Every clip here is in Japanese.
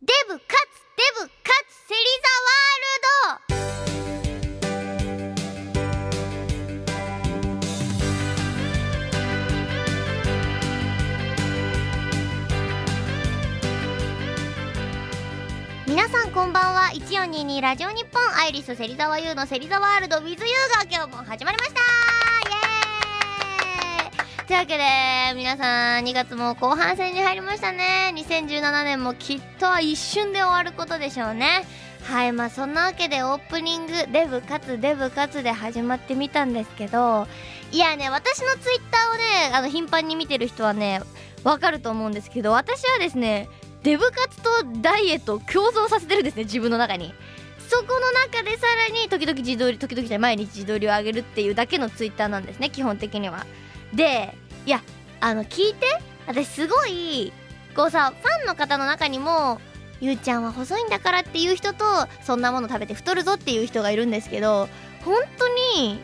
デブかつデブかつセリザワールド。皆さんこんばんは。1422ラジオ日本アイリス芹沢優の芹沢ワールド。with 優が今日も始まりました。というわけで皆さん2月も後半戦に入りましたね。2017年もきっとは一瞬で終わることでしょうね。はいまあそんなわけでオープニングデブかつデブかつで始まってみたんですけどいやね私のツイッターをねあの頻繁に見てる人はねわかると思うんですけど私はですねデブ活とダイエットを共存させてるんですね自分の中に。そこの中でさらに時々自撮り時々じゃ毎日自撮りを上げるっていうだけのツイッターなんですね基本的には。でいやあの聞いて。私すごいこうさファンの方の中にもゆうちゃんは細いんだからっていう人とそんなもの食べて太るぞっていう人がいるんですけど本当に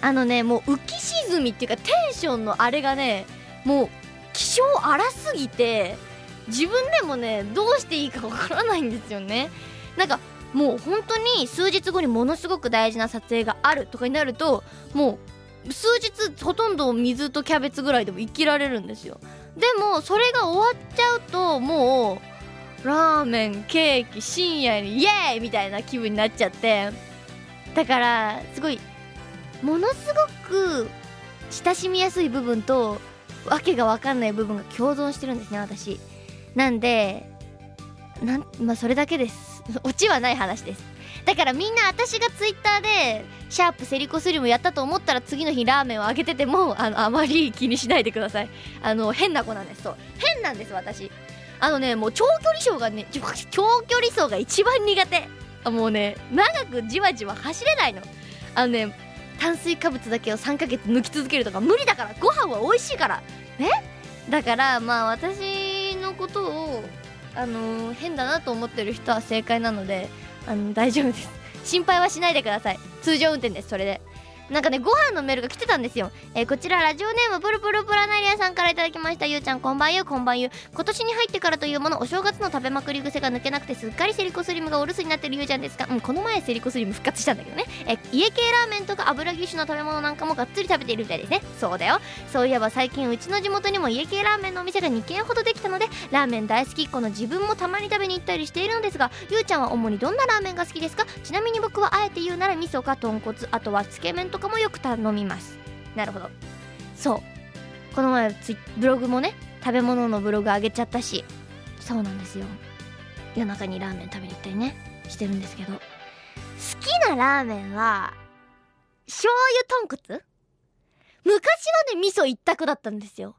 あのねもう浮き沈みっていうかテンションのあれがねもう気性荒すぎて自分でもねどうしていいかわからないんですよね。なんかもう本当に数日後にものすごく大事な撮影があるとかになるともう数日ほとんど水とキャベツぐらいでも生きられるんですよ。でもそれが終わっちゃうともうラーメンケーキ深夜にイエーイみたいな気分になっちゃって。だからすごいものすごく親しみやすい部分とわけがわかんない部分が共存してるんですね私。なんでなんまあそれだけです。オチはない話です。だからみんな私がツイッターで「シャープセリコスリム」やったと思ったら次の日ラーメンをあげててもあのあまり気にしないでください。あの変な子なんです。そう。変なんです私。あのねもう長距離走がね長距離走が一番苦手。あもうね長くじわじわ走れないの。あのね炭水化物だけを3ヶ月抜き続けるとか無理だから。ご飯は美味しいから。ね？だからまあ私のことをあの変だなと思ってる人は正解なのであの大丈夫です。心配はしないでください。通常運転ですそれで。なんかねご飯のメールが来てたんですよ、えーこちらラジオネームプルプルプラナリアさんからいただきました。ゆうちゃんこんばんゆこんばんゆ今年に入ってからというものお正月の食べまくり癖が抜けなくてすっかりセリコスリムがお留守になってるゆうちゃんですが、うん、この前セリコスリム復活したんだけどね、えー家系ラーメンとか油ぎゅしの食べ物なんかもがっつり食べているみたいですね。そうだよ。そういえば最近うちの地元にも家系ラーメンのお店が2軒ほどできたのでラーメン大好きっ子の自分もたまに食べに行ったりしているのですがゆうちゃんは主にどんなラーメンが好きですか？ちなみに僕はあえて言うなら味噌か豚骨あとはつけ麺とかもよく頼みます。なるほど。そう。この前ブログもね食べ物のブログ上げちゃったし。そうなんですよ。夜中にラーメン食べに行ったりねしてるんですけど。好きなラーメンは醤油豚骨？昔はね味噌一択だったんですよ。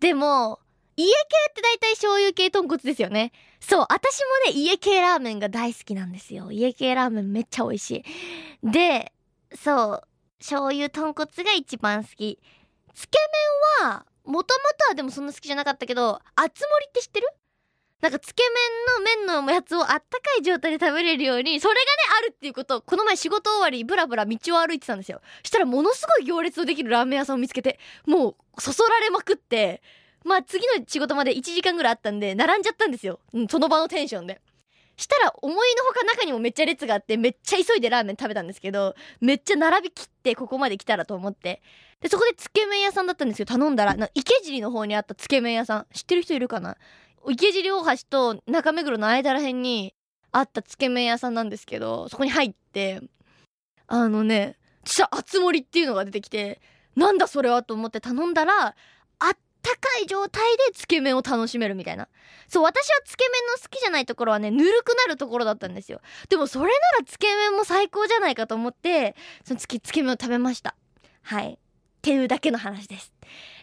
でも家系って大体醤油系豚骨ですよね。そう私もね家系ラーメンが大好きなんですよ。家系ラーメンめっちゃ美味しい。でそう醤油豚骨が一番好き。つけ麺はもともとはでもそんな好きじゃなかったけどあつ森って知ってる？なんかつけ麺の麺のやつをあったかい状態で食べれるようにそれがねあるっていうこと。をこの前仕事終わりブラブラ道を歩いてたんですよ。したらものすごい行列のできるラーメン屋さんを見つけてもうそそられまくってまあ次の仕事まで1時間ぐらいあったんで並んじゃったんですよ、うん、その場のテンションで。したら思いのほか中にもめっちゃ列があってめっちゃ急いでラーメン食べたんですけどめっちゃ並びきってここまで来たらと思って。でそこでつけ麺屋さんだったんですけど頼んだら池尻の方にあったつけ麺屋さん。知ってる人いるかな？池尻大橋と中目黒の間らへんにあったつけ麺屋さんなんですけどそこに入ってあのねそしたらあつ森っていうのが出てきてなんだそれはと思って頼んだらあったかい状態でつけ麺を楽しめるみたいな。そう私はつけ麺の好きじゃないところはねぬるくなるところだったんですよ。でもそれならつけ麺も最高じゃないかと思ってそのつつけ麺を食べました。はい。っていうだけの話です。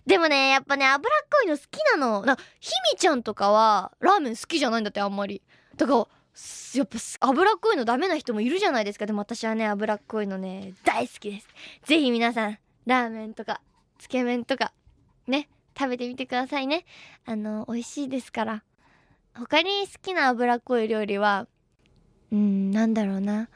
でもねやっぱね脂っこいの好きなの。なひみちゃんとかはラーメン好きじゃないんだってあんまり。だからやっぱ脂っこいのダメな人もいるじゃないですか。でも私はね脂っこいのね大好きです。ぜひ皆さんラーメンとかつけ麺とかね。食べてみてくださいねあの美味しいですから他に好きな脂っこい料理はうんなんだろうな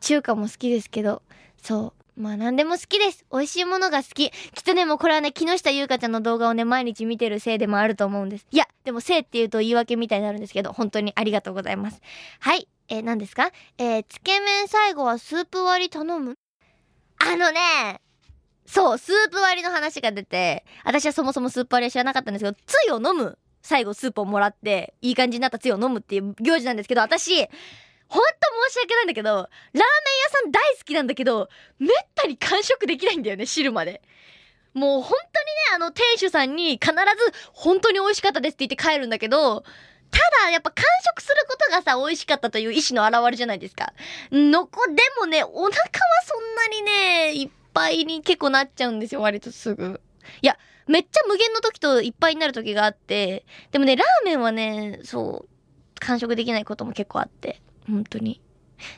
中華も好きですけどそうまあ何でも好きです。美味しいものが好き。きっとね、もうこれはね、木下ゆうかちゃんの動画をね、毎日見てるせいでもあると思うんです。いや、でもせいって言うと言い訳みたいになるんですけど、本当にありがとうございます。はい。えー、何ですか？えー、つけ麺最後はスープ割り頼む？あのね、そう、スープ割りの話が出て、私はそもそもスープ割りは知らなかったんですけど、つゆを飲む最後スープをもらって、いい感じになったつゆを飲むっていう行事なんですけど、私、ほんと申し訳ないんだけど、ラーメン屋さん大好きなんだけど、めったに完食できないんだよね、汁まで。もう本当にね、あの店主さんに必ず本当に美味しかったですって言って帰るんだけど、ただやっぱ完食することがさ、美味しかったという意志の表れじゃないですか。のこ、でもね、お腹はそんなにね、いっぱいに結構なっちゃうんですよ、割とすぐ。いや、めっちゃ無限の時といっぱいになる時があって、でもね、ラーメンはね、そう、完食できないことも結構あって、本当に。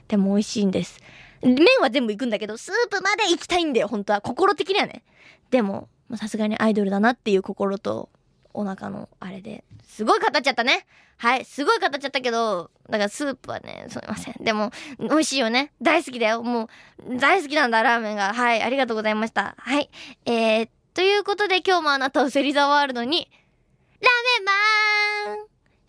でも美味しいんです。麺は全部行くんだけど、スープまで行きたいんだよ、本当は。心的にはね。でも、さすがにアイドルだなっていう心と、お腹のあれで、すごい語っちゃったね。はい、すごい語っちゃったけど、だからスープはね、すみません。でも、美味しいよね。大好きだよ。もう、大好きなんだ、ラーメンが。はい、ありがとうございました。はい。えー、ということで今日もあなたを芹沢ワールドに、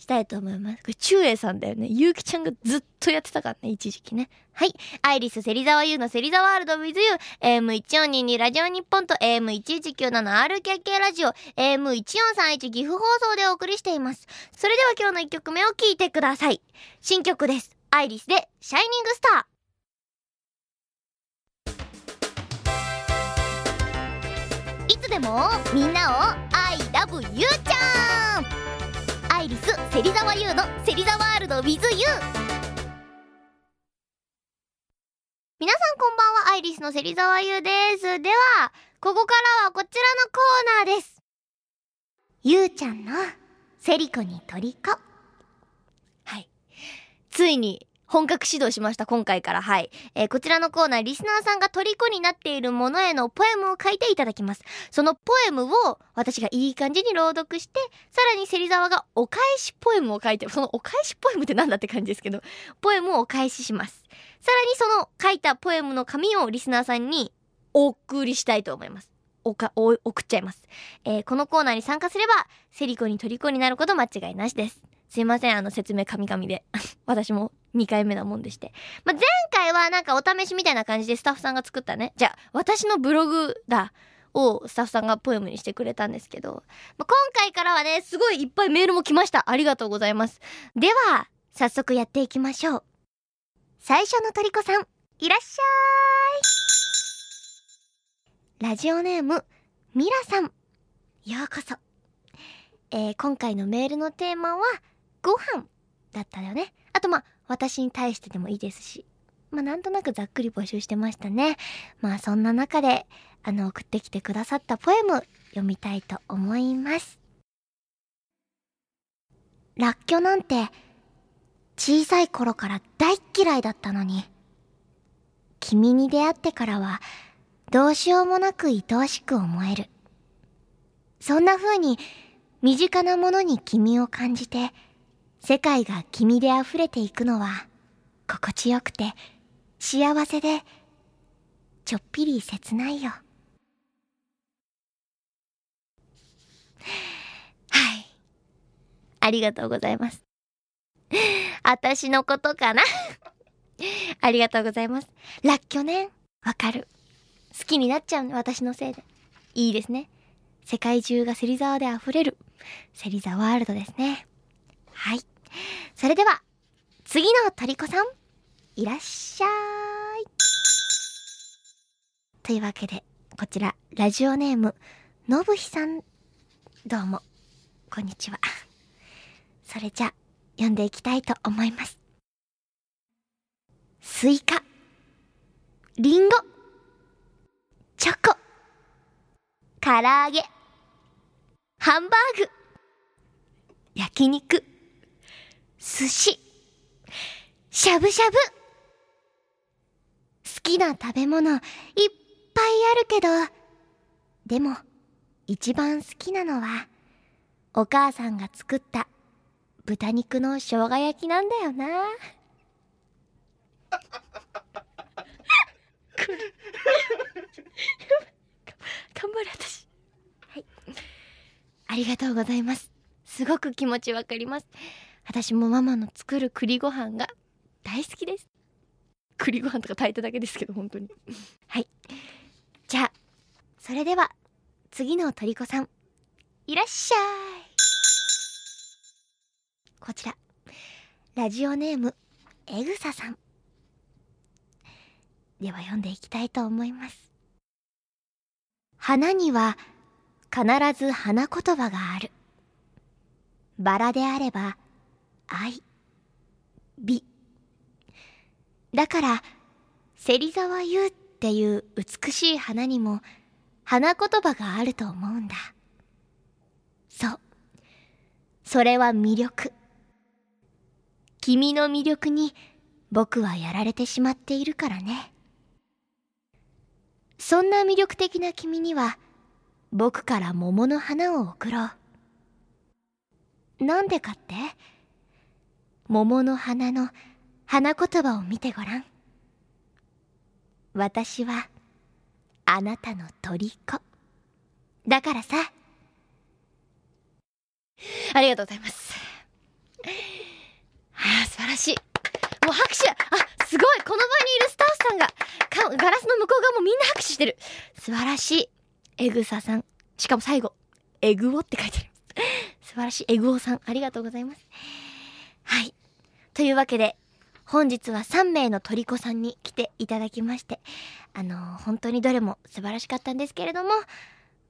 したいと思います。これ、中英さんだよね。ゆうきちゃんがずっとやってたからね、一時期ね。はい。アイリス芹沢優の芹沢ワールド with you。AM1422 ラジオ日本と AM1197RKK ラジオ、AM1431 岐阜放送でお送りしています。それでは今日の1曲目を聴いてください。新曲です。アイリスで、シャイニングスター。いつでもみんなを I love you ちゃん芹沢優の芹沢ワールド with you 皆さんこんばんはアイリスの芹沢優です。ではここからはこちらのコーナーです。ゆうちゃんのセリコに虜はい。ついに本格始動しました、今回から。はい。えーこちらのコーナー、リスナーさんが虜になっているものへのポエムを書いていただきます。そのポエムを私がいい感じに朗読して、さらに芹沢がお返しポエムを書いて、そのお返しポエムってなんだって感じですけど、ポエムをお返しします。さらにその書いたポエムの紙をリスナーさんにお送りしたいと思います。おか、お、送っちゃいます。えーこのコーナーに参加すれば、セリコに虜になること間違いなしです。すいません、あの説明神々で。私も2回目なもんでして。まあ、前回はなんかお試しみたいな感じでスタッフさんが作ったね。じゃあ、私のブログだ。をスタッフさんがポエムにしてくれたんですけど、まあ、今回からはね、すごいいっぱいメールも来ました。ありがとうございます。では、早速やっていきましょう。最初のトリコさん、いらっしゃい。ラジオネーム、ミラさん。ようこそ。えー今回のメールのテーマは、ご飯だったよね。あとまあ、私に対してでもいいですし。まあ、なんとなくざっくり募集してましたね。まあ、そんな中で、あの、送ってきてくださったポエム、読みたいと思います。らっきょなんて、小さい頃から大っ嫌いだったのに、君に出会ってからは、どうしようもなく愛おしく思える。そんな風に、身近なものに君を感じて、世界が君で溢れていくのは、心地よくて、幸せで、ちょっぴり切ないよ。はい。ありがとうございます。私のことかな？ありがとうございます。らっきょね。わかる。好きになっちゃうね、私のせいで。いいですね。世界中が芹沢で溢れる、芹沢ワールドですね。はい。それでは、次のトリコさん、いらっしゃい。というわけで、こちら、ラジオネーム、のぶひさん、どうも、こんにちは。それじゃ、読んでいきたいと思います。スイカ、リンゴ、チョコ、唐揚げ、ハンバーグ、焼肉、寿司、しゃぶしゃぶ。好きな食べ物いっぱいあるけど、でも一番好きなのはお母さんが作った豚肉の生姜焼きなんだよな。頑張る私。はい。ありがとうございます。すごく気持ちわかります私もママの作る栗ご飯が大好きです。栗ご飯とか炊いただけですけど本当に。はい。じゃあそれでは次のトリコさん。いらっしゃい。こちら。ラジオネームえぐささん。では読んでいきたいと思います。花には必ず花言葉がある。バラであれば愛。美。だから芹沢優っていう美しい花にも花言葉があると思うんだ。そう。それは魅力。君の魅力に僕はやられてしまっているからね。そんな魅力的な君には僕から桃の花を贈ろう。なんでかって？桃の花の花言葉を見てごらん。私はあなたの虜。だからさ。ありがとうございます。はあ素晴らしい。もう拍手。あすごい。この場にいるスタッフさんが。ガラスの向こう側もみんな拍手してる。素晴らしい。エグサさん。しかも最後エグオって書いてる素晴らしい。エグオさん。ありがとうございます。はい。というわけで本日は3名の虜さんに来ていただきましてあの、本当にどれも素晴らしかったんですけれども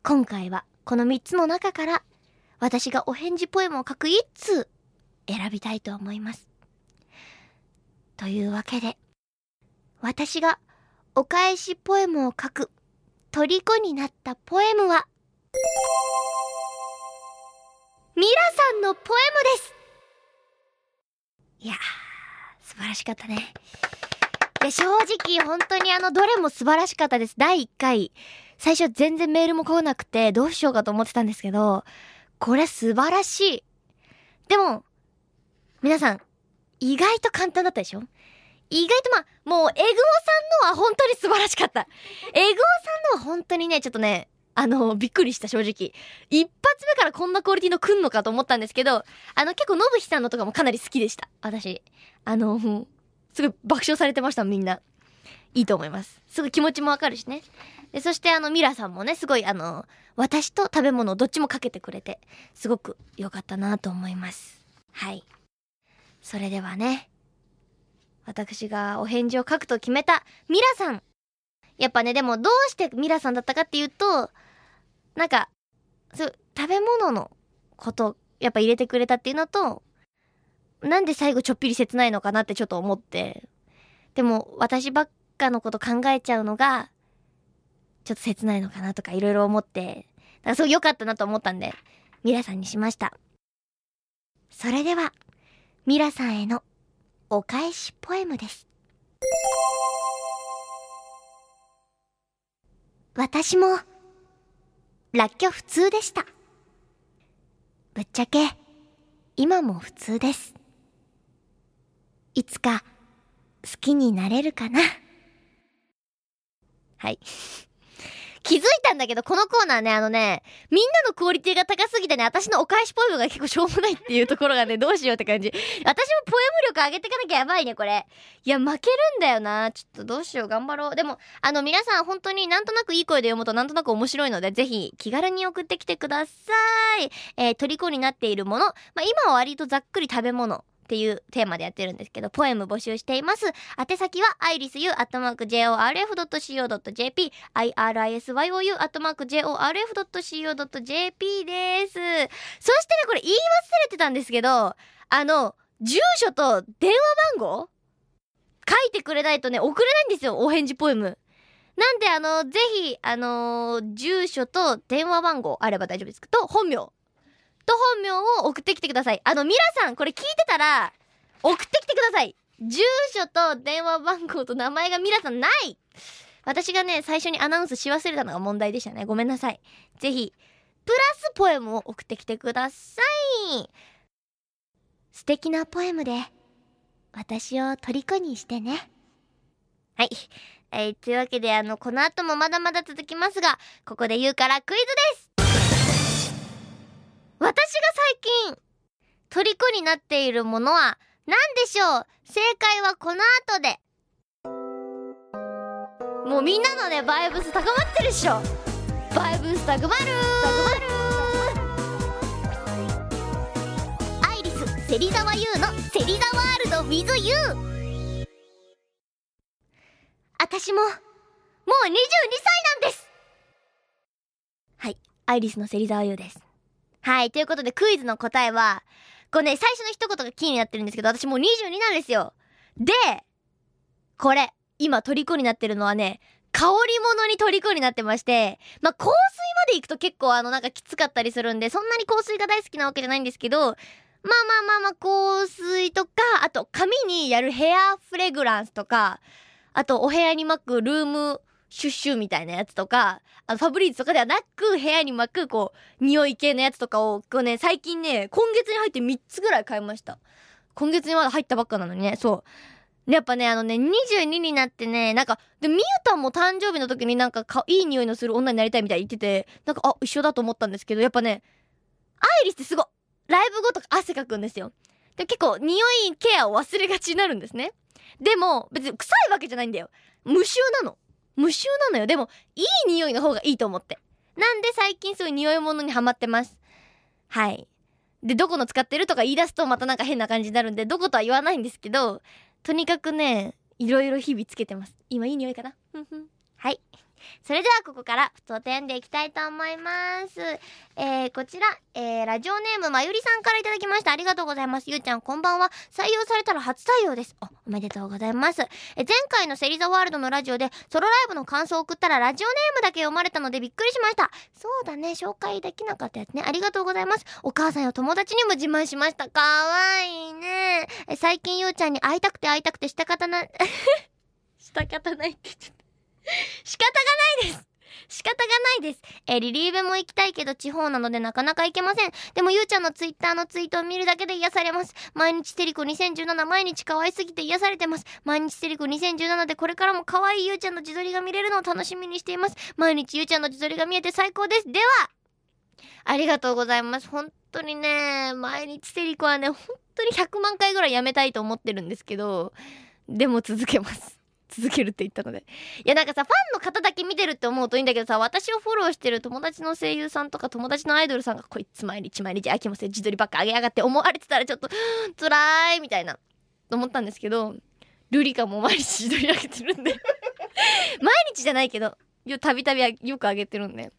今回はこの3つの中から私がお返事ポエムを書く1通選びたいと思います。というわけで私がお返しポエムを書く虜になったポエムはミラさんのポエムです。いや素晴らしかったね。いや、正直、本当にあの、どれも素晴らしかったです。第1回。最初全然メールも来なくて、どうしようかと思ってたんですけど、これ素晴らしい。でも、皆さん、意外と簡単だったでしょ？意外とまあ、もう、エグオさんのは本当に素晴らしかった。エグオさんのは本当にね、ちょっとね、あの、びっくりした正直。一発目からこんなクオリティの来んのかと思ったんですけど、あの結構、のぶひさんのとかもかなり好きでした。私。あの、すごい爆笑されてました、みんな。いいと思います。すごい気持ちもわかるしね。で、そしてあの、ミラさんもね、すごいあの、私と食べ物をどっちもかけてくれて、すごく良かったなと思います。はい。それではね、私がお返事を書くと決めたミラさん。やっぱね、でもどうしてミラさんだったかっていうと、なんか、そう、食べ物のこと、やっぱ入れてくれたっていうのと、なんで最後ちょっぴり切ないのかなってちょっと思って。でも、私ばっかのこと考えちゃうのが、ちょっと切ないのかなとかいろいろ思って、だからすごい良かったなと思ったんで、ミラさんにしました。それでは、ミラさんへのお返しポエムです。私も、らっきょ普通でした。ぶっちゃけ、今も普通です。いつか、好きになれるかな。はい。気づいたんだけど、このコーナーね、あのね、みんなのクオリティが高すぎてね、私のお返しポエムが結構しょうもないっていうところがね、どうしようって感じ。私もポエム力上げてかなきゃやばいね、これ。いや、負けるんだよな。ちょっとどうしよう、頑張ろう。でも、あの、皆さん本当になんとなくいい声で読むとなんとなく面白いので、ぜひ気軽に送ってきてください。えー、虜になっているもの。まあ、今は割とざっくり食べ物。っていうテーマでやってるんですけど、ポエム募集しています。宛先は、アイリスユアットマーク JORF.CO.JP、irisyou j o r f c o j p です。そしてね、これ言い忘れてたんですけど、あの、住所と電話番号書いてくれないとね、送れないんですよ、お返事ポエム。なんで、あの、ぜひ、あの住所と電話番号あれば大丈夫ですけど、本名と本名を送ってきてください。あの、ミラさん、これ聞いてたら、送ってきてください。住所と電話番号と名前がミラさんない私がね、最初にアナウンスし忘れたのが問題でしたね。ごめんなさい。ぜひ、プラスポエムを送ってきてください。素敵なポエムで、私を虜にしてね。はい。えー、というわけで、あの、この後もまだまだ続きますが、ここで言うからクイズです私が最近、虜になっているものは何でしょう？正解はこの後で。もうみんなのね、バイブス高まってるっしょ。バイブス高まるアイリス、芹沢優の芹沢ワールド with you 私も、もう22歳なんです。はい、アイリスの芹沢優です。はい、ということでクイズの答えは、これね、最初の一言がキーになってるんですけど、私もう22なんですよ。で、これ、今虜になってるのはね、香り物に虜になってまして、まあ、香水まで行くと結構あのなんかきつかったりするんで、そんなに香水が大好きなわけじゃないんですけど、まあまあまあまあ香水とか、あと髪にやるヘアフレグランスとか、あとお部屋に巻くルームシュッシュみたいなやつとか、あの、ファブリーズとかではなく、部屋に巻く、こう、匂い系のやつとかを、こうね、最近ね、今月に入って3つぐらい買いました。今月にまだ入ったばっかなのにね、そう。でやっぱね、あのね、22になってね、なんか、で、みゆたんも誕生日の時になんかか、いい匂いのする女になりたいみたいに言ってて、なんか、あ、一緒だと思ったんですけど、やっぱね、アイリスってすごい、ライブ後とか汗かくんですよ。で、結構、匂いケアを忘れがちになるんですね。でも、別に臭いわけじゃないんだよ。無臭なの。無臭なのよ。でも、いい匂いの方がいいと思って。なんで最近そういう匂い物にハマってます？はい。で、どこの使ってるとか言い出すとまたなんか変な感じになるんで、どことは言わないんですけど、とにかくね、いろいろ日々つけてます。今いい匂いかな？ふふんはい。それではここから、ふとてんでいきたいと思います。えー、こちら、えー、ラジオネームまゆりさんからいただきました。ありがとうございます。ゆうちゃん、こんばんは。採用されたら初採用です。お、おめでとうございます。え、前回のセリザワールドのラジオで、ソロライブの感想を送ったら、ラジオネームだけ読まれたのでびっくりしました。そうだね、紹介できなかったやつね。ありがとうございます。お母さんや友達にも自慢しました。かわいいね。え、最近ゆうちゃんに会いたくて会いたくてした方な、した方ないって言っちゃった。仕方がないです仕方がないです。えリリーベも行きたいけど地方なのでなかなか行けません。でもゆうちゃんのツイッターのツイートを見るだけで癒されます。毎日テリコ2017毎日可愛すぎて癒されてます。毎日テリコ2017でこれからも可愛いゆうちゃんの自撮りが見れるのを楽しみにしています。毎日ゆうちゃんの自撮りが見えて最高です。ではありがとうございます。本当にね、毎日テリコはね、本当に100万回ぐらいやめたいと思ってるんですけど、でも続けます。続けるって言ったので。いやなんかさ、ファンの方だけ見てるって思うといいんだけどさ、私をフォローしてる友達の声優さんとか友達のアイドルさんがこいつ毎日毎日秋もせん自撮りばっか上げやがって思われてたらちょっと、辛いみたいな、と思ったんですけど、ルリカも毎日自撮り上げてるんで 毎日じゃないけど、たびたびよく上げてるんで。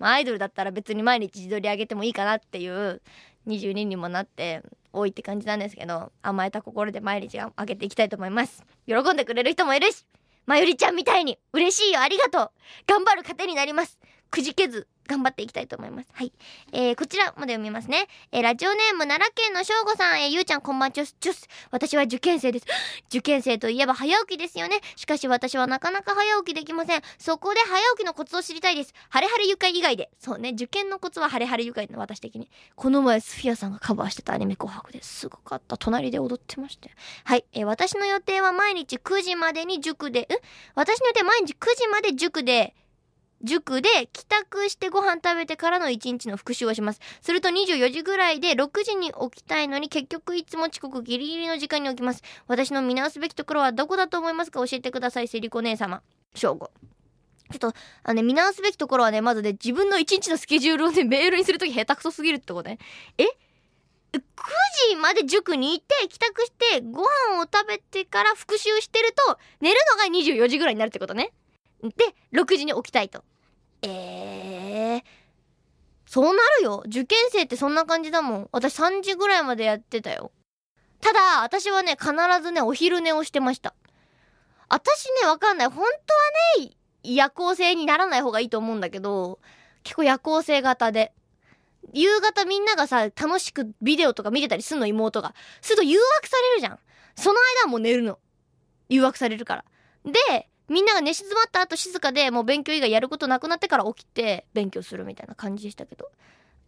まあ、アイドルだったら別に毎日自撮り上げてもいいかなっていう22にもなって多いって感じなんですけど甘えた心で毎日あげていきたいと思います。喜んでくれる人もいるしまゆりちゃんみたいに嬉しいよありがとう。頑張る糧になります。くじけず頑張っていきたいと思います。はい。えー、こちらまで読みますね。えー、ラジオネーム奈良県のしょうごさん、えー、ゆうちゃんこんばんちょす、ちょす。私は受験生です。受験生といえば早起きですよね。しかし私はなかなか早起きできません。そこで早起きのコツを知りたいです。晴れ晴れ愉快以外で。そうね、受験のコツは晴れ晴れ愉快の私的に。この前スフィアさんがカバーしてたアニメ紅白ですごかった。隣で踊ってまして。はい。えー、私の予定は毎日9時までに塾で、ん私の予定毎日9時まで塾で、塾で帰宅してご飯食べてからの1日の復習をします。すると24時ぐらいで6時に起きたいのに結局いつも遅刻ギリギリの時間に起きます。私の見直すべきところはどこだと思いますか教えてください、セリコ姉様。正午。ちょっと、あのね、見直すべきところはね、まずね、自分の1日のスケジュールをね、メールにするとき下手くそすぎるってことね。え ?9 時まで塾に行って、帰宅して、ご飯を食べてから復習してると、寝るのが24時ぐらいになるってことね。で、6時に起きたいと。えー、そうなるよ。受験生ってそんな感じだもん。私3時ぐらいまでやってたよ。ただ、私はね、必ずね、お昼寝をしてました。私ね、わかんない。本当はね、夜行性にならない方がいいと思うんだけど、結構夜行性型で。夕方みんながさ、楽しくビデオとか見てたりすんの、妹が。すると誘惑されるじゃん。その間はもう寝るの。誘惑されるから。で、みんなが寝静まった後静かでもう勉強以外やることなくなってから起きて勉強するみたいな感じでしたけど。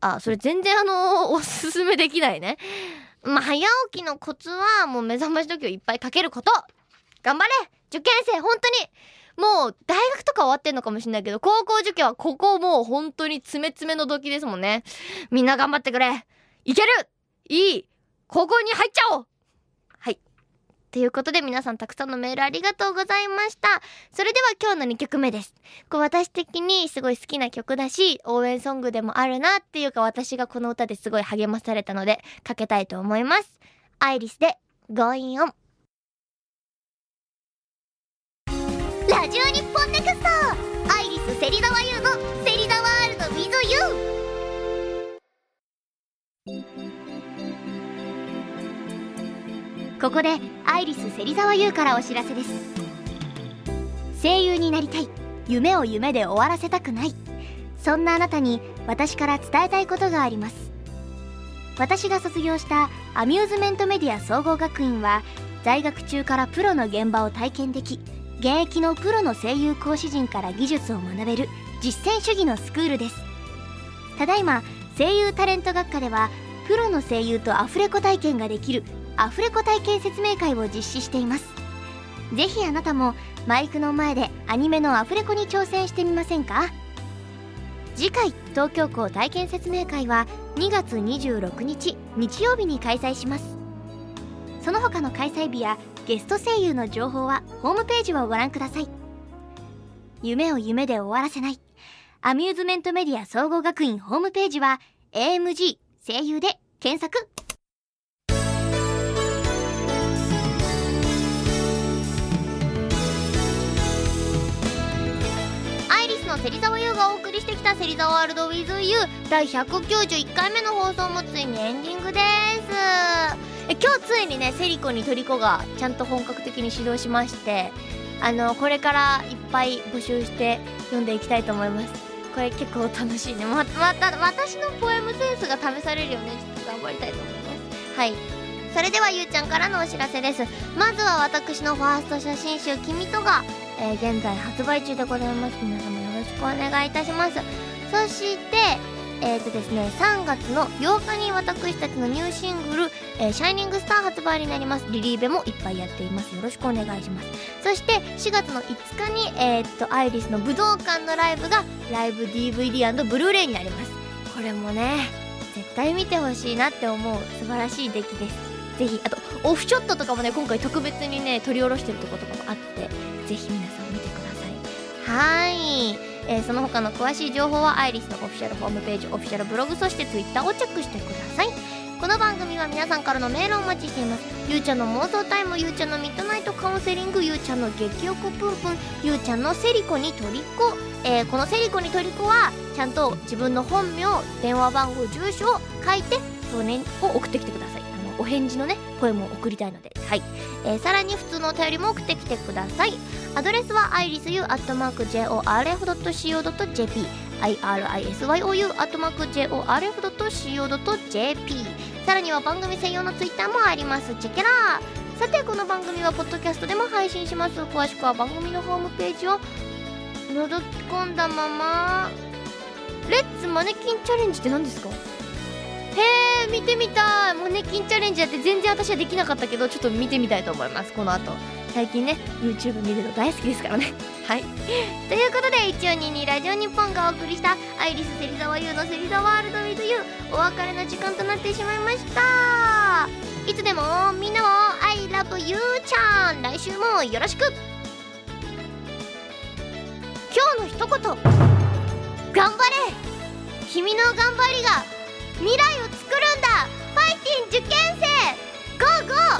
あ、それ全然あのー、おすすめできないね。まあ、早起きのコツはもう目覚まし時計をいっぱいかけること頑張れ受験生本当にもう大学とか終わってんのかもしんないけど、高校受験はここもう本当に詰め詰めの時ですもんね。みんな頑張ってくれいけるいい高校に入っちゃおう。ということで皆さんたくさんのメールありがとうございました。それでは今日の2曲目です。これ私的にすごい好きな曲だし、応援ソングでもあるなっていうか私がこの歌ですごい励まされたのでかけたいと思います。アイリスで Going On。ラジオ日本ネクストアイリス芹沢優の芹沢ワールド with you ここでアイリス芹沢優からお知らせです。声優になりたい。夢を夢で終わらせたくない。そんなあなたに私から伝えたいことがあります。私が卒業したアミューズメントメディア総合学院は在学中からプロの現場を体験でき現役のプロの声優講師陣から技術を学べる実践主義のスクールです。ただいま声優タレント学科ではプロの声優とアフレコ体験ができるアフレコ体験説明会を実施しています。ぜひあなたもマイクの前でアニメのアフレコに挑戦してみませんか？次回東京校体験説明会は2月26日日曜日に開催します。その他の開催日やゲスト声優の情報はホームページをご覧ください。夢を夢で終わらせない。アミューズメントメディア総合学院ホームページは AMG 声優で検索。りしてきた「芹沢ワールド WithYou」第191回目の放送もついにエンディングです。え今日ついにねセリコにトリコがちゃんと本格的に始動しましてあのこれからいっぱい募集して読んでいきたいと思います。これ結構楽しいね。ままた私のポエムセンスが試されるよね。ちょっと頑張りたいと思います。はい。それではゆうちゃんからのお知らせです。まずは私のファースト写真集「君とが」えー、現在発売中でございます。皆様よろしくお願いいたします。そしてえーとですね、3月の8日に私たちのニューシングル「えー、シャイニングスター」発売になります。リリーベもいっぱいやっています。よろしくお願いします。そして4月の5日にえー、とアイリスの武道館のライブがライブ DVD& ブルーレイになります。これもね絶対見てほしいなって思う素晴らしい出来です。ぜひあとオフショットとかもね今回特別にね撮り下ろしてるとことかもあってぜひ皆さん見てください。はい。えー、その他の詳しい情報はアイリスのオフィシャルホームページオフィシャルブログそして Twitter をチェックしてください。この番組は皆さんからのメールをお待ちしています。ゆうちゃんの妄想タイムゆうちゃんのミッドナイトカウンセリングゆうちゃんの激おこぷんぷんゆうちゃんのセリコにトリコ、えー、このセリコにトリコはちゃんと自分の本名電話番号住所を書いてそれを送ってきてください。のお返事のねポエムを送りたいので。はい、えー、さらに普通のお便りも送ってきてください。アドレスは irisU.jorf.co.jp irisyu.jorf.co.jp さらには番組専用のツイッターもあります。チェケラー。さてこの番組はポッドキャストでも配信します。詳しくは番組のホームページを覗き込んだまま。レッツマネキンチャレンジって何ですか？へえ見てみたい。マネキンチャレンジやって全然私はできなかったけどちょっと見てみたいと思いますこの後。最近ね YouTube 見るの大好きですからね。はい。ということで1422ラジオ日本がお送りしたアイリス芹沢優の芹沢ワールド with you お別れの時間となってしまいました。いつでもみんなを I love you ちゃん来週もよろしく。今日の一言。頑張れ。君の頑張りが未来を作るんだ。ファイティン受験生。ゴーゴー。